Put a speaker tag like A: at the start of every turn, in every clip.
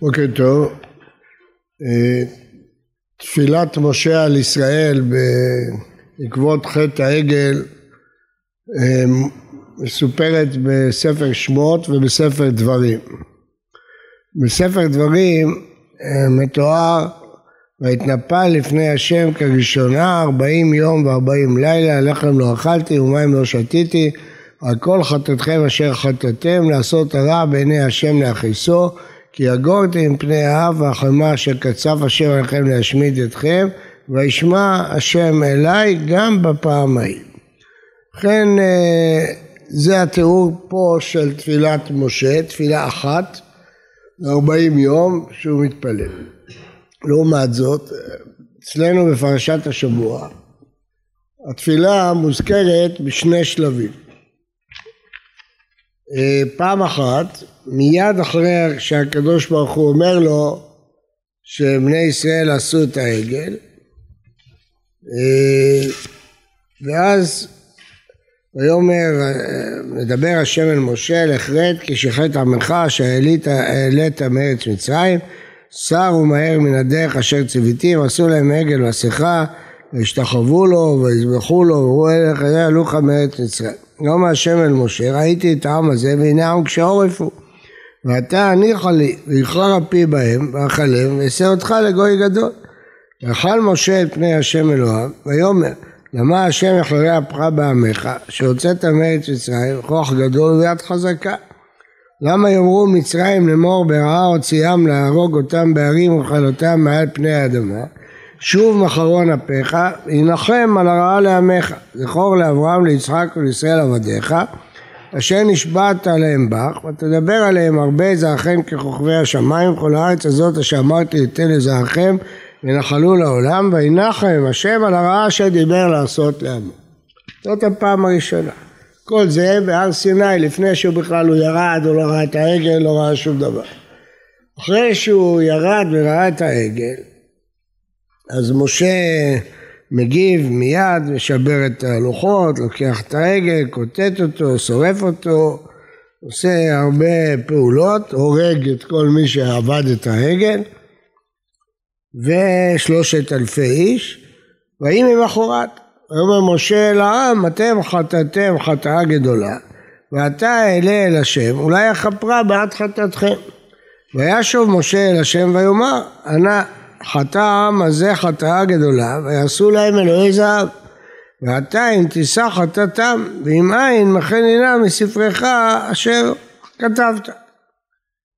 A: בוקר טוב. אה, תפילת משה על ישראל בעקבות חטא העגל אה, מסופרת בספר שמות ובספר דברים. בספר דברים אה, מתואר ויתנפל לפני השם כראשונה ארבעים יום וארבעים לילה לחם לא אכלתי ומים לא שתיתי על כל חטאתכם אשר חטאתם לעשות הרע בעיני השם להכיסו כי יגורתי מפני האב והחמה אשר קצף השם עליכם להשמיד אתכם וישמע השם אליי גם בפעם ההיא. ובכן אה, זה התיאור פה של תפילת משה, תפילה אחת, 40 יום שהוא מתפלל. לעומת זאת, אצלנו בפרשת השבוע, התפילה מוזכרת בשני שלבים. אה, פעם אחת, מיד אחרי שהקדוש ברוך הוא אומר לו שבני ישראל עשו את העגל, אה, ואז ויאמר, מדבר השם אל משה, לך רד כי שחט עמך אשר העלית מארץ מצרים, סרו מהר מן הדרך אשר ציוויתים, עשו להם עגל מסכה, והשתחוו לו, ויזבחו לו, וראו אלה חיי עלוך מארץ מצרים. יאמר השם אל משה, ראיתי את העם הזה, והנה העם קשה עורף הוא. ואתה הניחה לי, ויכרע פי בהם, ואכלם, ואעשה אותך לגוי גדול. ואכל משה את פני השם אלוהיו, ויאמר, למה השם יחלרי אפך בעמך, שהוצאת מארץ מצרים, כוח גדול ויד חזקה. למה יאמרו מצרים לאמור ברעה הוציאם להרוג אותם בערים וכלותם מעל פני האדמה? שוב מחרון אפיך, ינחם על הרעה לעמך, זכור לאברהם, ליצחק ולישראל עבדיך, אשר נשבעת עליהם בך, ותדבר עליהם הרבה זרעכם ככוכבי השמיים, וכל הארץ הזאת אשר אמרתי לתן לזרעכם, ונחלו לעולם, וינחם השם על הרעה אשר דיבר לעשות לעמו. זאת הפעם הראשונה. כל זה בהר סיני, לפני שהוא בכלל הוא ירד, הוא לא ראה את העגל, לא ראה שום דבר. אחרי שהוא ירד וראה את העגל, אז משה מגיב מיד, משבר את הלוחות, לוקח את העגל, קוטט אותו, שורף אותו, עושה הרבה פעולות, הורג את כל מי שעבד את העגל, ושלושת אלפי איש, ויהי ממחרת. ויאמר משה אל העם, אתם חטאתם חטאה גדולה, ועתה אעלה אל השם, אולי אכפרה בעד חטאתכם. וישוב משה אל השם ויאמר, אנא חטא העם הזה חטאה גדולה, ויעשו להם אלוהי זהב. ועתה אם תישא חטאתם, ואם אין מכן הנה מספרך אשר כתבת.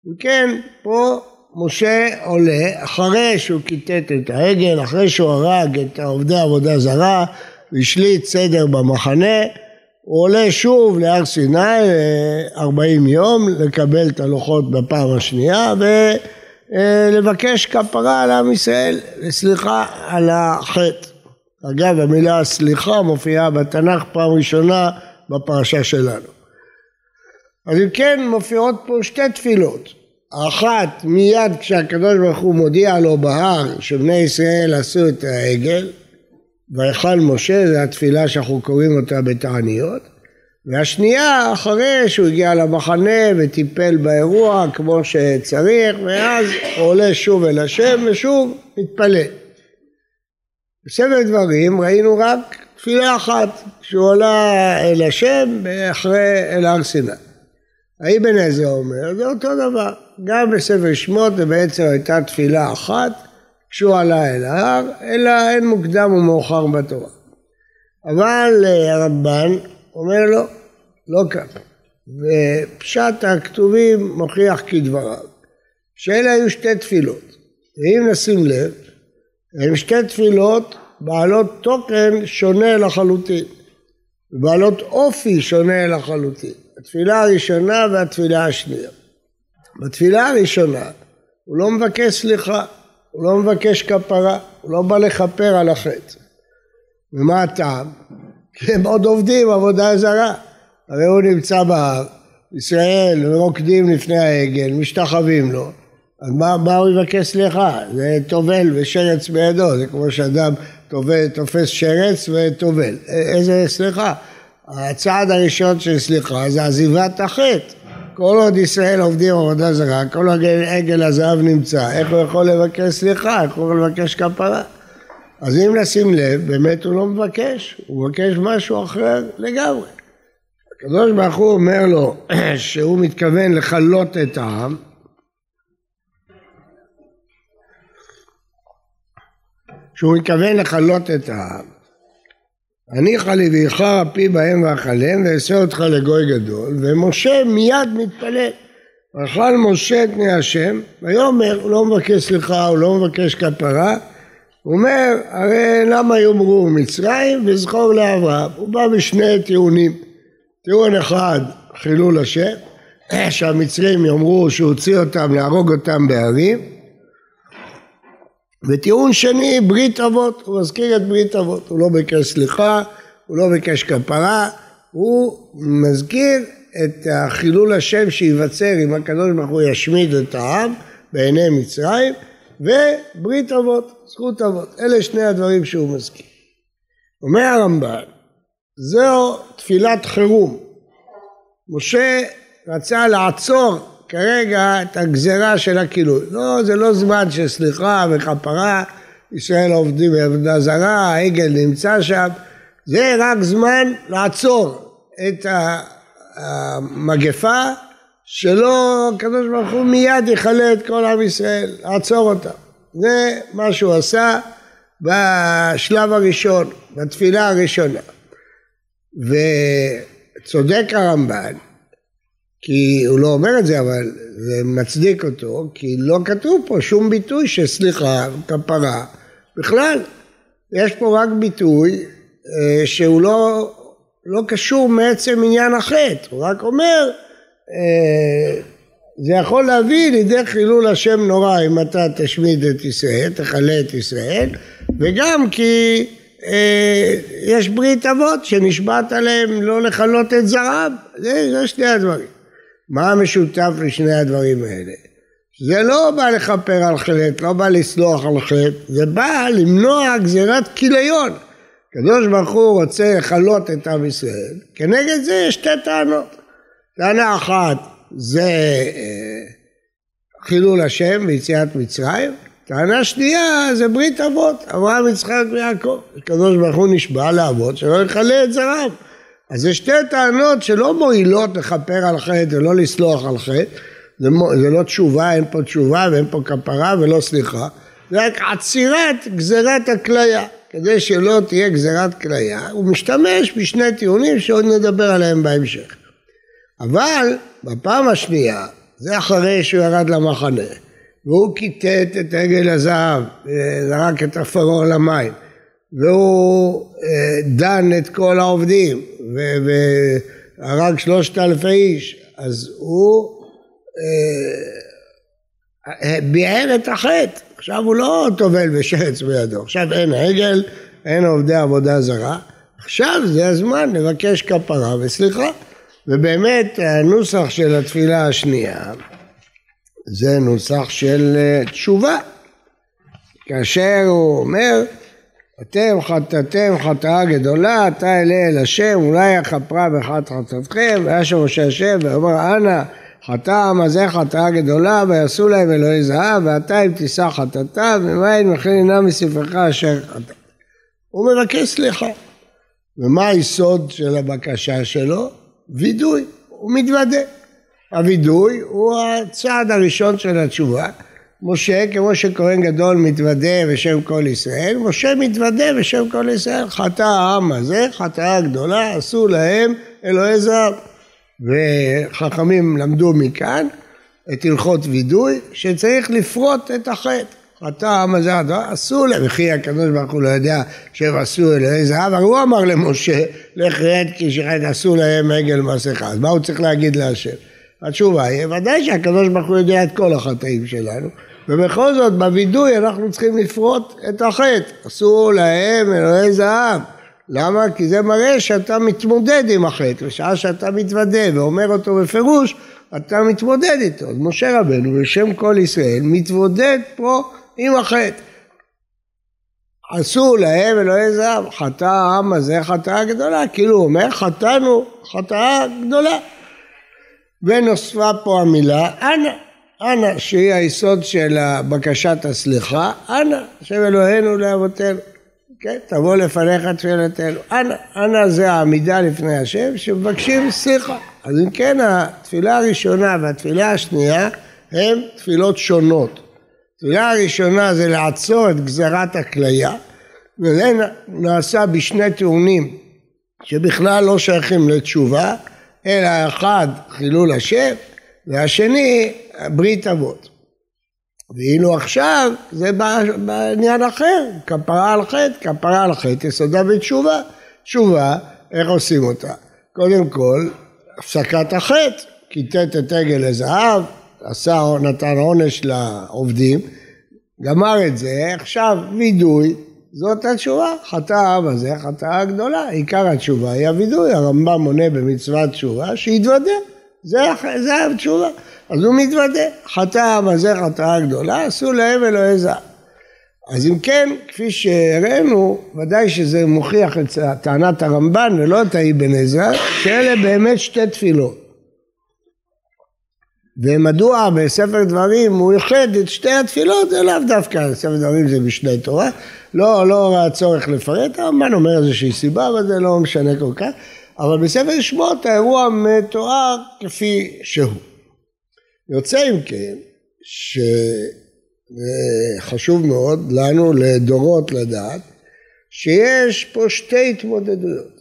A: אם כן, פה משה עולה, אחרי שהוא כיתת את העגל, אחרי שהוא הרג את עובדי עבודה זרה, והשליט סדר במחנה, הוא עולה שוב להר סיני 40 יום לקבל את הלוחות בפעם השנייה ולבקש כפרה על עם ישראל וסליחה על החטא. אגב המילה סליחה מופיעה בתנ"ך פעם ראשונה בפרשה שלנו. אז אם כן מופיעות פה שתי תפילות. האחת מיד כשהקדוש ברוך הוא מודיע לו בהר שבני ישראל עשו את העגל ויכל משה, זו התפילה שאנחנו קוראים אותה בתעניות, והשנייה אחרי שהוא הגיע למחנה וטיפל באירוע כמו שצריך, ואז עולה שוב אל השם ושוב מתפלל. בסדר דברים ראינו רק תפילה אחת, שהוא עולה אל השם ואחרי אל הר סיני. האבן עזרא אומר, זה אותו דבר, גם בספר שמות זה בעצם הייתה תפילה אחת, כשהוא עלה אל ההר, אלא אין מוקדם ומאוחר בתורה. אבל אה, הרמב"ן אומר לו, לא ככה. ופשט הכתובים מוכיח כדבריו, שאלה היו שתי תפילות. ואם נשים לב, הן שתי תפילות בעלות תוכן שונה לחלוטין, ובעלות אופי שונה לחלוטין. התפילה הראשונה והתפילה השנייה. בתפילה הראשונה הוא לא מבקש סליחה, הוא לא מבקש כפרה, הוא לא בא לכפר על החטא. ומה הטעם? כי הם עוד עובדים עבודה זרה. הרי הוא נמצא בהר, ישראל רוקדים לפני העגל, משתחווים לו. אז מה, מה הוא יבקש סליחה? זה טובל ושרץ בידו, זה כמו שאדם טובל, תופס שרץ וטובל. איזה סליחה? הצעד הראשון של סליחה זה עזיבת החטא. כל עוד ישראל עובדים עבודה זרה, כל עוד עגל הזהב נמצא, איך הוא יכול לבקש סליחה, איך הוא יכול לבקש כפרה? אז אם נשים לב, באמת הוא לא מבקש, הוא מבקש משהו אחר לגמרי. הקדוש ברוך הוא אומר לו שהוא מתכוון לכלות את העם, שהוא מתכוון לכלות את העם. הניחה לי ואיחר אפי בהם ואכלם ואעשה אותך לגוי גדול. ומשה מיד מתפלל. ואכל משה את פני השם. ויאמר הוא לא מבקש סליחה הוא לא מבקש כפרה. הוא אומר הרי למה יאמרו מצרים וזכור לאברהם? הוא בא בשני טיעונים טיעון אחד חילול השם שהמצרים יאמרו שהוא הוציא אותם להרוג אותם בהרים וטיעון שני, ברית אבות, הוא מזכיר את ברית אבות, הוא לא ביקש סליחה, הוא לא ביקש כפרה, הוא מזכיר את החילול השם שייווצר אם הקדוש ברוך הוא ישמיד את העם בעיני מצרים, וברית אבות, זכות אבות, אלה שני הדברים שהוא מזכיר. אומר הרמב"ן, זו תפילת חירום. משה רצה לעצור כרגע את הגזרה של הכילוי. לא, זה לא זמן של סליחה וכפרה, ישראל עובדים בעבודה זרה, העגל נמצא שם, זה רק זמן לעצור את המגפה שלא הקדוש ברוך הוא מיד יכלה את כל עם ישראל, לעצור אותה. זה מה שהוא עשה בשלב הראשון, בתפילה הראשונה. וצודק הרמב"ן כי הוא לא אומר את זה, אבל זה מצדיק אותו, כי לא כתוב פה שום ביטוי של סליחה, כפרה, בכלל. יש פה רק ביטוי אה, שהוא לא, לא קשור מעצם עניין החטא, הוא רק אומר, אה, זה יכול להביא לידי חילול השם נורא אם אתה תשמיד את ישראל, תכלה את ישראל, וגם כי יש ברית אבות שנשבעת עליהם לא לכלות את זרעם, זה, זה שני הדברים. מה המשותף לשני הדברים האלה? זה לא בא לכפר על חטא, לא בא לסלוח על חטא, זה בא למנוע גזירת כיליון. הקדוש ברוך הוא רוצה לכלות את עם ישראל, כנגד זה יש שתי טענות. טענה אחת זה אה, חילול השם ויציאת מצרים, טענה שנייה זה ברית אבות, אברהם, יצחק ויעקב. הקדוש ברוך הוא נשבע לאבות שלא יכלה את זרעם. אז זה שתי טענות שלא מועילות לכפר על חטא ולא לסלוח על חטא, זה, זה לא תשובה, אין פה תשובה ואין פה כפרה ולא סליחה, זה רק עצירת גזירת הכליה, כדי שלא תהיה גזירת כליה, הוא משתמש בשני טיעונים שעוד נדבר עליהם בהמשך. אבל בפעם השנייה, זה אחרי שהוא ירד למחנה, והוא כיתת את עגל הזהב, זרק את עפרו למים, והוא אה, דן את כל העובדים והרג שלושת אלפי איש, אז הוא אה, ביער את החטא, עכשיו הוא לא טובל ושרץ בידו, עכשיו אין עגל, אין עובדי עבודה זרה, עכשיו זה הזמן לבקש כפרה וסליחה. ובאמת הנוסח של התפילה השנייה זה נוסח של אה, תשובה, כאשר הוא אומר אתם חטאתם חטאה גדולה, אתה אלה אל השם, אולי יכפרה באחת חטאתכם, וישב משה השם, ואומר אנא חטא העם הזה חטאה גדולה, ויעשו להם אלוהי זהב, ואתה אם תישא חטאתם, ומים מכיננה מספרך אשר חטא. הוא מבקש סליחה. ומה היסוד של הבקשה שלו? וידוי, הוא מתוודה. הווידוי הוא הצעד הראשון של התשובה. משה, כמו שכהן גדול מתוודה בשם כל ישראל, משה מתוודה בשם כל ישראל, חטא העם הזה, חטאה גדולה, עשו להם אלוהי זהב. וחכמים למדו מכאן את הלכות וידוי, שצריך לפרוט את החטא. חטא העם הזה, עשו להם, וכי הקדוש ברוך הוא לא יודע שהם עשו אלוהי זהב, אבל הוא אמר למשה, לך רד כי שחט עשו להם עגל מסכה, אז מה הוא צריך להגיד להשם? התשובה היא, ודאי שהקדוש ברוך הוא יודע את כל החטאים שלנו, ובכל זאת בווידוי אנחנו צריכים לפרוט את החטא, אסור להם אלוהי זהב. למה? כי זה מראה שאתה מתמודד עם החטא, בשעה שאתה מתוודה ואומר אותו בפירוש, אתה מתמודד איתו. אז משה רבנו בשם כל ישראל מתמודד פה עם החטא. עשו להם אלוהי זהב, חטא העם הזה חטאה גדולה, כאילו הוא אומר חטאנו חטאה גדולה. ונוספה פה המילה אנא, אנא שהיא היסוד של בקשת הסליחה, אנא, השם אלוהינו לאבותינו, כן, תבוא לפניך תפילתנו, אנא, אנא זה העמידה לפני השם שמבקשים סליחה, אז אם כן התפילה הראשונה והתפילה השנייה הן תפילות שונות, התפילה הראשונה זה לעצור את גזרת הכליה וזה נעשה בשני טיעונים שבכלל לא שייכים לתשובה אלא אחד חילול השם והשני ברית אבות. ואילו עכשיו זה בעניין אחר, כפרה על חטא, כפרה על חטא יסודה בתשובה. תשובה, איך עושים אותה? קודם כל, הפסקת החטא, כיתת את עגל לזהב, עשה, נתן עונש לעובדים, גמר את זה, עכשיו וידוי, זאת התשובה, חטאה בזה, חטאה גדולה, עיקר התשובה היא הווידוי, הרמב"ם מונה במצוות תשובה שיתוודה, זה, זה התשובה, אז הוא מתוודה, חטאה בזה חטאה גדולה, עשו להם אלוהי זהב. אז אם כן, כפי שהראינו, ודאי שזה מוכיח את טענת הרמב"ן ולא את האבן עזרא, שאלה באמת שתי תפילות. ומדוע בספר דברים הוא ייחד את שתי התפילות, זה לאו דווקא, ספר דברים זה משנה תורה, לא, לא ראה צורך לפרט, הרמב"ן אומר איזושהי סיבה, אבל זה לא משנה כל כך, אבל בספר שמות האירוע מתואר כפי שהוא. יוצא אם כן, שחשוב מאוד לנו לדורות לדעת, שיש פה שתי התמודדויות.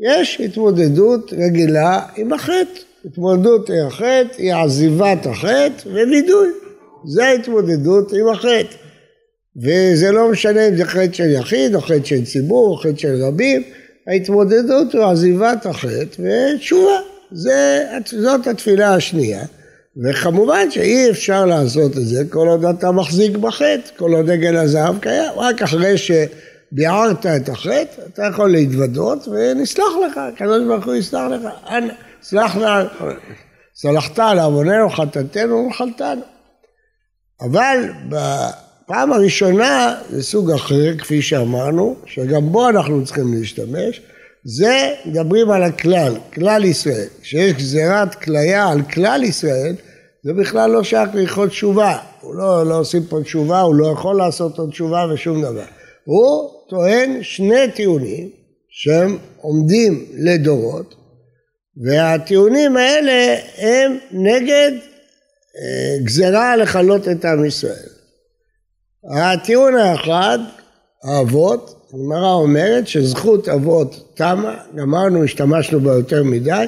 A: יש התמודדות רגילה עם החטא. התמודדות עם החטא היא עזיבת החטא ווידוי. זה ההתמודדות עם החטא. וזה לא משנה אם זה חטא של יחיד או חטא של ציבור או חטא של רבים, ההתמודדות הוא עזיבת החטא ותשובה. זה, זאת התפילה השנייה. וכמובן שאי אפשר לעשות את זה כל עוד אתה מחזיק בחטא, כל עוד דגל הזהב קיים, רק אחרי שביערת את החטא, אתה יכול להתוודות ונסלח לך, הקדוש ברוך הוא יסלח לך. סלח נא, סלחת על עווננו, חטאתנו ומחלתנו. אבל בפעם הראשונה זה סוג אחר, כפי שאמרנו, שגם בו אנחנו צריכים להשתמש, זה מדברים על הכלל, כלל ישראל. כשיש גזירת כליה על כלל ישראל, זה בכלל לא שייך להלכות תשובה. הוא לא, לא עושים פה תשובה, הוא לא יכול לעשות עוד תשובה ושום דבר. הוא טוען שני טיעונים שהם עומדים לדורות, והטיעונים האלה הם נגד אה, גזרה לכלות את עם ישראל. הטיעון האחד, האבות, הגמרא אומרת שזכות אבות תמה, גמרנו, השתמשנו בה יותר מדי,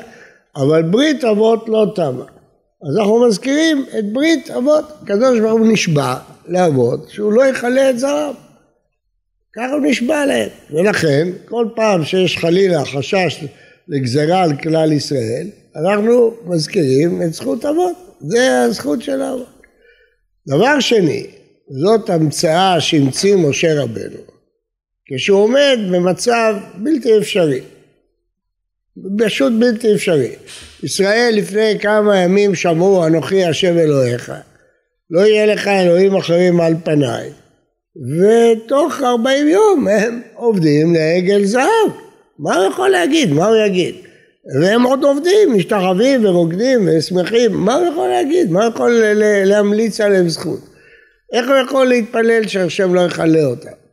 A: אבל ברית אבות לא תמה. אז אנחנו מזכירים את ברית אבות, הקדוש ברוך הוא נשבע לאבות שהוא לא יכלה את זרם. ככה הוא נשבע להם, ולכן כל פעם שיש חלילה חשש לגזרה על כלל ישראל, אנחנו מזכירים את זכות אבות, זה הזכות של האבות. דבר שני, זאת המצאה שהמציא משה רבנו, כשהוא עומד במצב בלתי אפשרי, פשוט בלתי אפשרי. ישראל לפני כמה ימים שמעו אנוכי השם אלוהיך, לא יהיה לך אלוהים אחרים על פניי, ותוך ארבעים יום הם עובדים לעגל זהב. מה הוא יכול להגיד? מה הוא יגיד? והם עוד עובדים, משתחווים ורוקדים ושמחים, מה הוא יכול להגיד? מה הוא יכול להמליץ עליהם זכות? איך הוא יכול להתפלל שהשם לא יכלה אותם?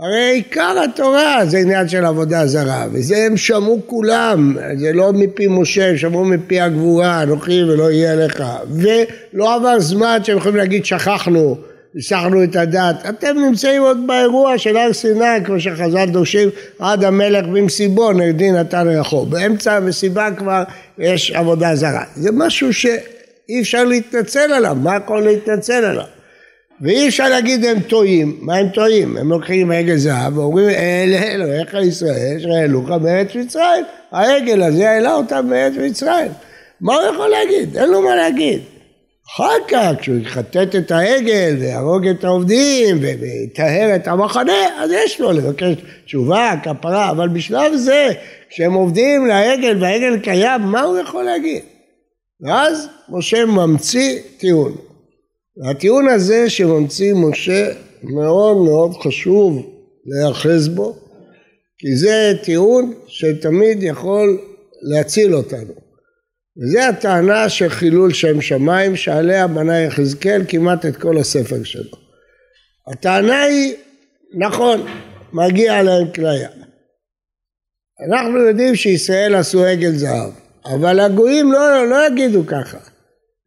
A: הרי עיקר התורה זה עניין של עבודה זרה, וזה הם שמעו כולם, זה לא מפי משה, הם שמעו מפי הגבורה, אנוכי ולא יהיה לך, ולא עבר זמן שהם יכולים להגיד שכחנו, הסחנו את הדת. אתם נמצאים עוד באירוע של הר סיני, כמו שחז"ל דורשים, עד המלך במסיבו נגדי נתן רחוב. באמצע המסיבה כבר יש עבודה זרה. זה משהו שאי אפשר להתנצל עליו, מה יכול להתנצל עליו? ואי אפשר להגיד הם טועים, מה הם טועים? הם לוקחים עגל זהב ואומרים אלה אלוהיך ישראל שהעלוך מארץ מצרים, העגל הזה העלה אותם מארץ מצרים. מה הוא יכול להגיד? אין לו מה להגיד. אחר כך, כשהוא יחטט את העגל ויהרוג את העובדים ויטהר את המחנה, אז יש לו לבקש תשובה, כפרה, אבל בשלב זה, כשהם עובדים לעגל והעגל קיים, מה הוא יכול להגיד? ואז משה ממציא טיעון. והטיעון הזה שממציא משה מאוד מאוד חשוב להיאחז בו, כי זה טיעון שתמיד יכול להציל אותנו. וזה הטענה של חילול שם שמיים שעליה בנה יחזקאל כמעט את כל הספר שלו. הטענה היא, נכון, מגיע להם כליה. אנחנו יודעים שישראל עשו עגל זהב, אבל הגויים לא, לא יגידו ככה.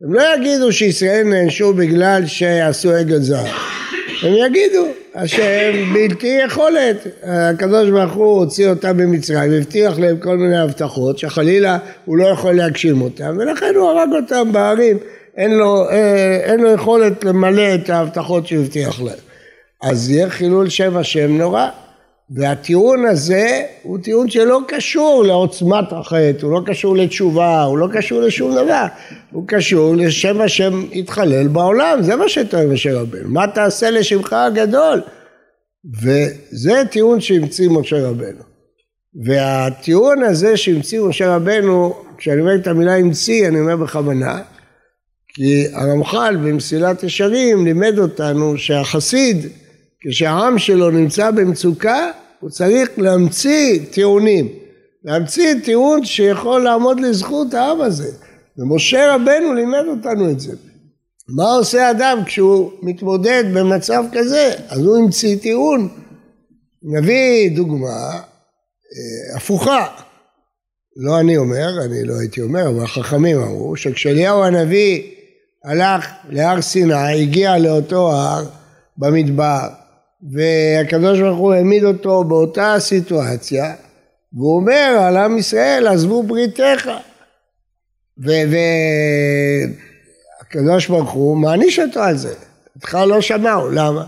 A: הם לא יגידו שישראל נענשו בגלל שעשו עגל זהב. הם יגידו השם בלתי יכולת. הקדוש ברוך הוא הוציא אותם במצרים, הבטיח להם כל מיני הבטחות שחלילה הוא לא יכול להגשים אותם ולכן הוא הרג אותם בערים, אין לו, אה, אין לו יכולת למלא את ההבטחות שהוא הבטיח להם. אז יהיה חילול שם השם נורא. והטיעון הזה הוא טיעון שלא קשור לעוצמת החטא, הוא לא קשור לתשובה, הוא לא קשור לשום דבר, הוא קשור לשם השם יתחלל בעולם, זה מה שטוען משה רבנו, מה תעשה לשמך הגדול? וזה טיעון שהמציא משה רבנו. והטיעון הזה שהמציא משה רבנו, כשאני אומר את המילה המציא, אני אומר בכוונה, כי הרמח"ל במסילת ישרים לימד אותנו שהחסיד כשהעם שלו נמצא במצוקה, הוא צריך להמציא טיעונים. להמציא טיעון שיכול לעמוד לזכות העם הזה. ומשה רבנו לימד אותנו את זה. מה עושה אדם כשהוא מתמודד במצב כזה? אז הוא המציא טיעון. נביא דוגמה אה, הפוכה. לא אני אומר, אני לא הייתי אומר, אבל החכמים אמרו שכשאליהו הנביא הלך להר סיני, הגיע לאותו הר במדבר, והקדוש ברוך הוא העמיד אותו באותה סיטואציה והוא אומר על עם ישראל עזבו בריתך. והקדוש ברוך הוא מעניש אותו על זה. בכלל לא שמעו למה?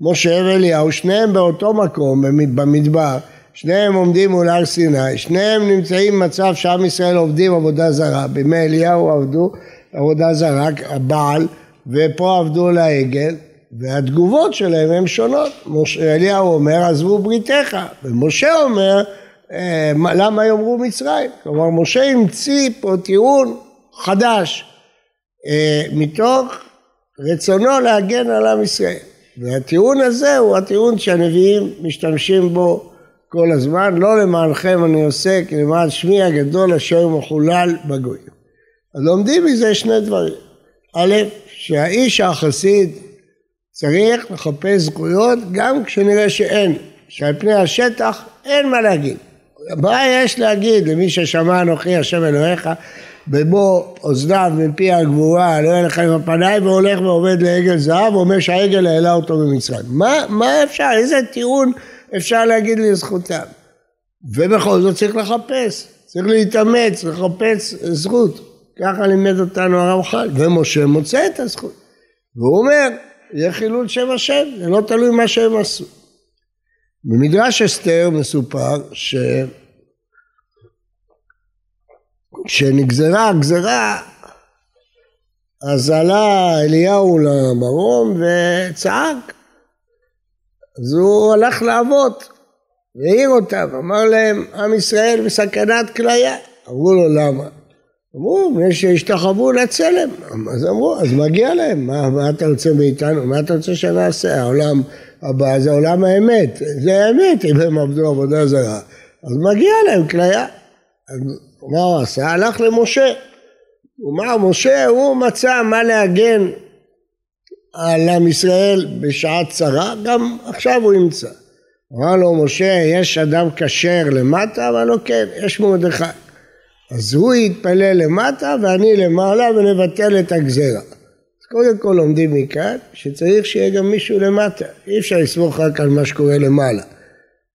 A: משה ואליהו שניהם באותו מקום במדבר שניהם עומדים מול הר סיני שניהם נמצאים במצב שעם ישראל עובדים עבודה זרה. בימי אליהו עבדו עבודה זרה הבעל ופה עבדו לעגל והתגובות שלהם הן שונות. אליהו אומר עזבו בריתך, ומשה אומר אה, למה יאמרו מצרים? כלומר משה המציא פה טיעון חדש אה, מתוך רצונו להגן על עם ישראל. והטיעון הזה הוא הטיעון שהנביאים משתמשים בו כל הזמן, לא למענכם אני כי למען שמי הגדול אשר מחולל בגויים. אז לומדים מזה שני דברים. א', שהאיש החסיד צריך לחפש זכויות גם כשנראה שאין, שעל פני השטח אין מה להגיד. מה יש להגיד למי ששמע אנוכי השם אלוהיך במו אוזניו מפי הגבורה לא יהיה לך עם הפניים והולך ועובד לעגל זהב ואומר שהעגל העלה אותו במצרים. מה, מה אפשר, איזה טיעון אפשר להגיד לזכותם? ובכל זאת צריך לחפש, צריך להתאמץ, לחפש זכות. ככה לימד אותנו הרמח"ל, ומשה מוצא את הזכות. והוא אומר, יהיה חילול שם השם, זה לא תלוי מה שהם עשו. במדרש אסתר מסופר ש... כשנגזרה הגזרה אז עלה אליהו למרום וצעק. אז הוא הלך לעבוד והעיר אותם אמר להם עם ישראל בסכנת כליה. אמרו לו למה אמרו, מפני שהשתחוו לצלם. אז אמרו, אז מגיע להם, מה, מה אתה רוצה מאיתנו? מה אתה רוצה שנעשה? העולם הבא זה עולם האמת. זה האמת אם הם עבדו עבודה זרה. אז מגיע להם כליה. מה הוא עשה? הלך למשה. הוא אמר, משה, הוא מצא מה להגן על עם ישראל בשעת צרה, גם עכשיו הוא ימצא. אמר לו משה, יש אדם כשר למטה? אמר לו, כן, יש מרדכי. אז הוא יתפלל למטה ואני למעלה ונבטל את הגזרה. אז קודם כל לומדים מכאן שצריך שיהיה גם מישהו למטה, אי אפשר לסמוך רק על מה שקורה למעלה.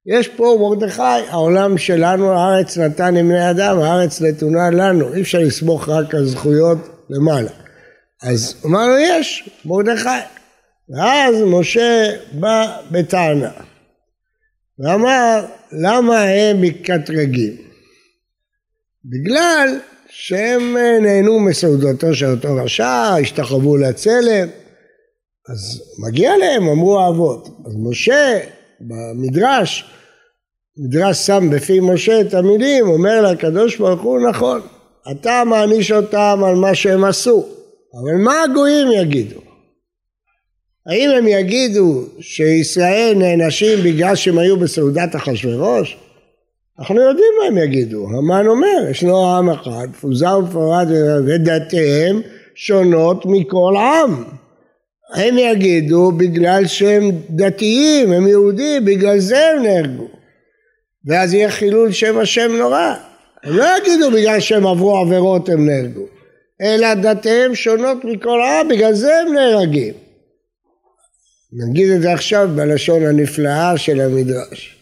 A: יש פה מרדכי, העולם שלנו, הארץ נתן לבני אדם, הארץ נתונה לנו, אי אפשר לסמוך רק על זכויות למעלה. אז אמר לו יש, מרדכי. ואז משה בא בטענה ואמר למה הם מקטרגים? בגלל שהם אה, נהנו מסעודתו של אותו רשע, השתחוו לצלם, אז מגיע להם, אמרו האבות. אז משה במדרש, מדרש שם בפי משה את המילים, אומר לקדוש ברוך הוא נכון, אתה מעניש אותם על מה שהם עשו, אבל מה הגויים יגידו? האם הם יגידו שישראל נענשים בגלל שהם היו בסעודת אחשורוש? אנחנו יודעים מה הם יגידו, המן אומר, ישנו עם אחד, מפוזר ומפורד ודתיהם שונות מכל עם. הם יגידו בגלל שהם דתיים, הם יהודים, בגלל זה הם נהרגו. ואז יהיה חילול שם השם נורא. הם לא יגידו בגלל שהם עברו עבירות הם נהרגו, אלא דתיהם שונות מכל העם, בגלל זה הם נהרגים. נגיד את זה עכשיו בלשון הנפלאה של המדרש.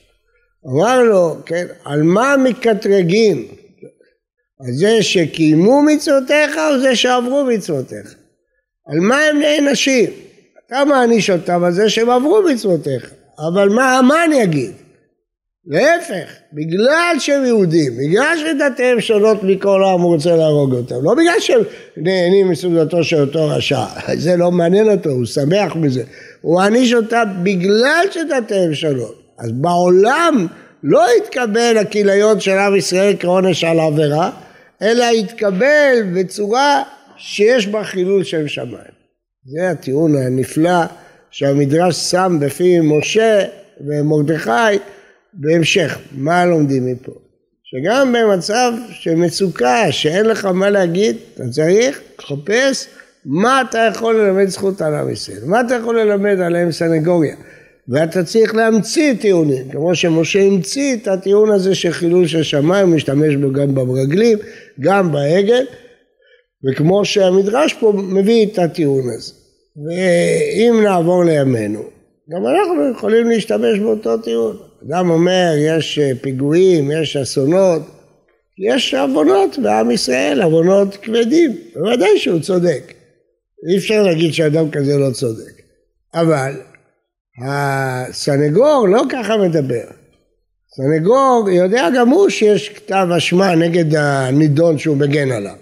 A: אמר לו, כן, על מה מקטרגים? על זה שקיימו מצוותיך או זה שעברו מצוותיך? על מה הם נענשים? אתה מעניש אותם על זה שהם עברו מצוותיך, אבל מה המן יגיד? להפך, בגלל שהם יהודים, בגלל שדתיהם שונות מכל העם הוא רוצה להרוג אותם, לא בגלל שהם נהנים מסעודתו של אותו רשע, זה לא מעניין אותו, הוא שמח מזה, הוא מעניש אותם בגלל שדתיהם שונות, אז בעולם לא יתקבל הכיליון של עם ישראל כעונש על עבירה, אלא יתקבל בצורה שיש בה חילול שם שמיים. זה הטיעון הנפלא שהמדרש שם בפי משה ומרדכי בהמשך. מה לומדים מפה? שגם במצב של מצוקה, שאין לך מה להגיד, אתה צריך לחפש מה אתה יכול ללמד זכות על עם ישראל, מה אתה יכול ללמד עליהם סנגוריה. ואתה צריך להמציא טיעונים, כמו שמשה המציא את הטיעון הזה של חילול של שמיים, הוא משתמש בו גם במרגלים, גם בעגל, וכמו שהמדרש פה מביא את הטיעון הזה. ואם נעבור לימינו, גם אנחנו יכולים להשתמש באותו טיעון. אדם אומר, יש פיגועים, יש אסונות, יש עוונות בעם ישראל, עוונות כבדים, בוודאי שהוא צודק. אי אפשר להגיד שאדם כזה לא צודק. אבל הסנגור לא ככה מדבר. סנגור יודע גם הוא שיש כתב אשמה נגד הנידון שהוא מגן עליו.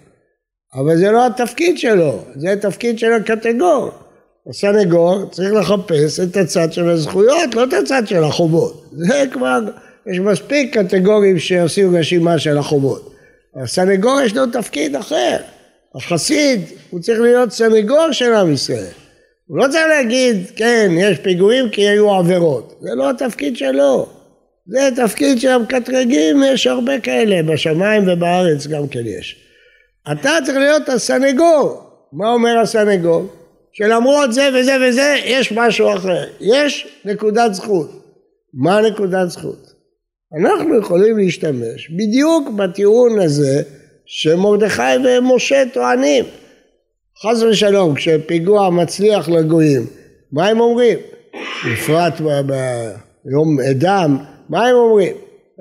A: אבל זה לא התפקיד שלו, זה התפקיד של הקטגור. הסנגור צריך לחפש את הצד של הזכויות, לא את הצד של החובות. זה כבר, יש מספיק קטגורים שעושים רשימה של החובות. הסנגור יש לו תפקיד אחר. החסיד, הוא צריך להיות סנגור של עם ישראל. הוא לא צריך להגיד, כן, יש פיגועים כי היו עבירות. זה לא התפקיד שלו. זה תפקיד של המקטרגים, יש הרבה כאלה, בשמיים ובארץ גם כן יש. אתה צריך להיות הסנגור. מה אומר הסנגור? שלמרות זה וזה וזה, יש משהו אחר. יש נקודת זכות. מה נקודת זכות? אנחנו יכולים להשתמש בדיוק בטיעון הזה שמרדכי ומשה טוענים. חס ושלום, כשפיגוע מצליח לגויים, מה הם אומרים? בפרט ביום אדם, מה הם אומרים?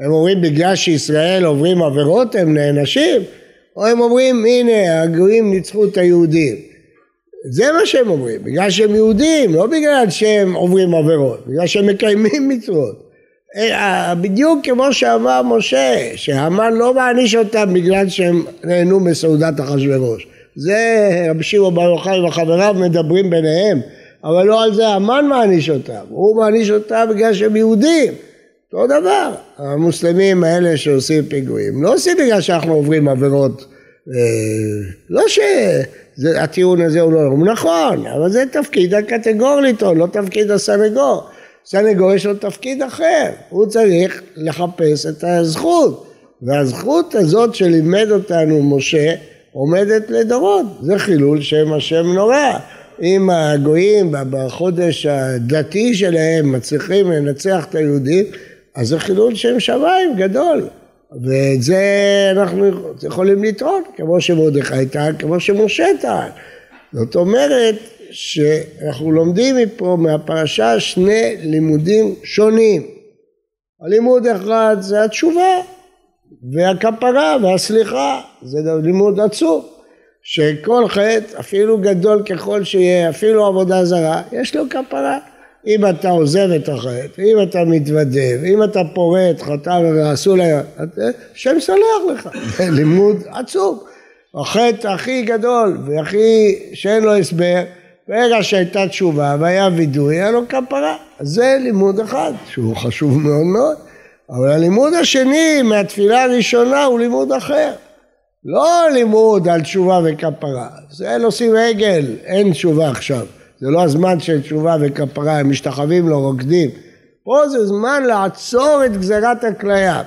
A: הם אומרים בגלל שישראל עוברים עבירות הם נענשים? או הם אומרים הנה הגויים ניצחו את היהודים? זה מה שהם אומרים, בגלל שהם יהודים, לא בגלל שהם עוברים עבירות, בגלל שהם מקיימים מצוות. אה, בדיוק כמו שאמר משה, שהמן לא מעניש אותם בגלל שהם נהנו מסעודת אחשוורוש. זה רבי שמעון בר יוחאי וחבריו מדברים ביניהם, אבל לא על זה המן מעניש אותם, הוא מעניש אותם בגלל שהם יהודים. אותו דבר, המוסלמים האלה שעושים פיגועים, לא עושים בגלל שאנחנו עוברים עבירות, אה, לא שהטיעון הזה הוא לא, הוא נכון, אבל זה תפקיד הקטגור לטעון, לא תפקיד הסנגור. סנגור יש לו תפקיד אחר, הוא צריך לחפש את הזכות, והזכות הזאת שלימד אותנו משה עומדת לדורות, זה חילול שם השם נורא. אם הגויים בחודש הדתי שלהם מצליחים לנצח את היהודים, אז זה חילול שם שמיים גדול. ואת זה אנחנו יכולים לטעון, כמו שמרדכי טען, כמו שמשה טען. זאת אומרת שאנחנו לומדים מפה מהפרשה שני לימודים שונים. הלימוד אחד זה התשובה, והכפרה והסליחה, זה לימוד עצום, שכל חטא, אפילו גדול ככל שיהיה, אפילו עבודה זרה, יש לו כפרה. אם אתה עוזב את החטא, אם אתה מתוודה, אם אתה פורט חטא ועשו לה, השם סולח לך, זה לימוד עצום. החטא הכי גדול והכי שאין לו הסבר, ברגע שהייתה תשובה והיה וידוי, היה לו כפרה. זה לימוד אחד שהוא חשוב מאוד מאוד. אבל הלימוד השני מהתפילה הראשונה הוא לימוד אחר. לא לימוד על תשובה וכפרה, זה נושאים עגל, אין תשובה עכשיו. זה לא הזמן של תשובה וכפרה, הם משתחווים לו, רוקדים. פה זה זמן לעצור את גזירת הכליה.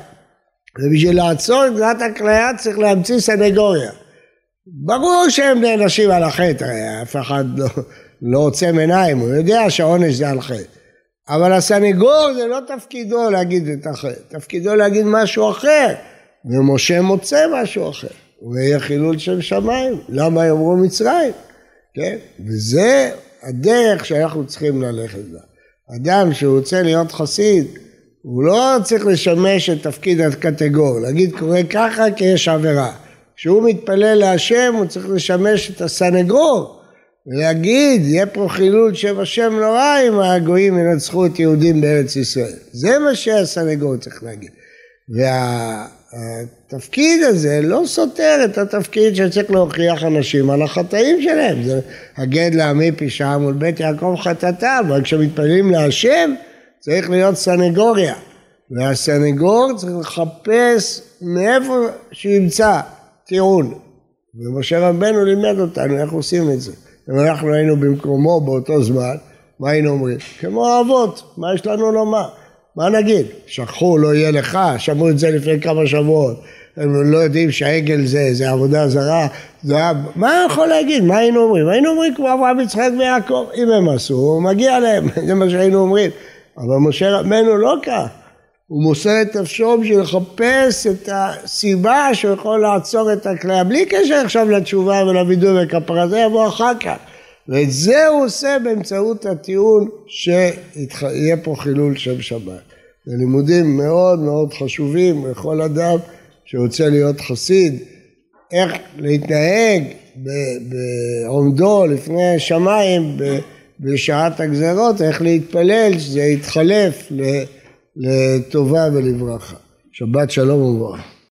A: ובשביל לעצור את גזירת הכליה צריך להמציא סנגוריה. ברור שהם נענשים על החטא, אף אחד לא, לא עוצם עיניים, הוא יודע שהעונש זה על חטא. אבל הסנגור זה לא תפקידו להגיד את החטא, תפקידו להגיד משהו אחר, ומשה מוצא משהו אחר, ויהיה חילול של שמיים, למה יאמרו מצרים, כן? וזה הדרך שאנחנו צריכים ללכת בה. אדם שרוצה להיות חסיד, הוא לא צריך לשמש את תפקיד הקטגור, להגיד קורה ככה כי יש עבירה. כשהוא מתפלל להשם הוא צריך לשמש את הסנגור ולהגיד יהיה פה חילול שם השם נורא אם הגויים ינצחו את יהודים בארץ ישראל. זה מה שהסנגור צריך להגיד. והתפקיד הזה לא סותר את התפקיד שצריך להוכיח אנשים על החטאים שלהם. זה הגד לעמי פשעם ולבית יעקב חטאתם, אבל כשמתפללים להשם צריך להיות סנגוריה. והסנגור צריך לחפש מאיפה שימצא טיעון. ומשה רבנו לימד אותנו איך עושים את זה. אם אנחנו היינו במקומו באותו זמן, מה היינו אומרים? כמו האבות, מה יש לנו לומר? מה נגיד? שכחו, לא יהיה לך, שמעו את זה לפני כמה שבועות. הם לא יודעים שהעגל זה, זה עבודה זרה, זה מה יכול להגיד? מה היינו אומרים? היינו אומרים כמו אברהם, יצחק ויעקב, אם הם עשו, מגיע להם, זה מה שהיינו אומרים. אבל משה רבנו לא כך. הוא מוסר את נפשו בשביל לחפש את הסיבה שהוא יכול לעצור את הכליה, בלי קשר עכשיו לתשובה ולווידוי וכפרה, זה יבוא אחר כך. ואת זה הוא עושה באמצעות הטיעון שיהיה פה חילול שם שבת. זה לימודים מאוד מאוד חשובים לכל אדם שרוצה להיות חסיד, איך להתנהג בעומדו לפני שמיים בשעת הגזרות, איך להתפלל שזה יתחלף לטובה ולברכה. שבת שלום וברכה.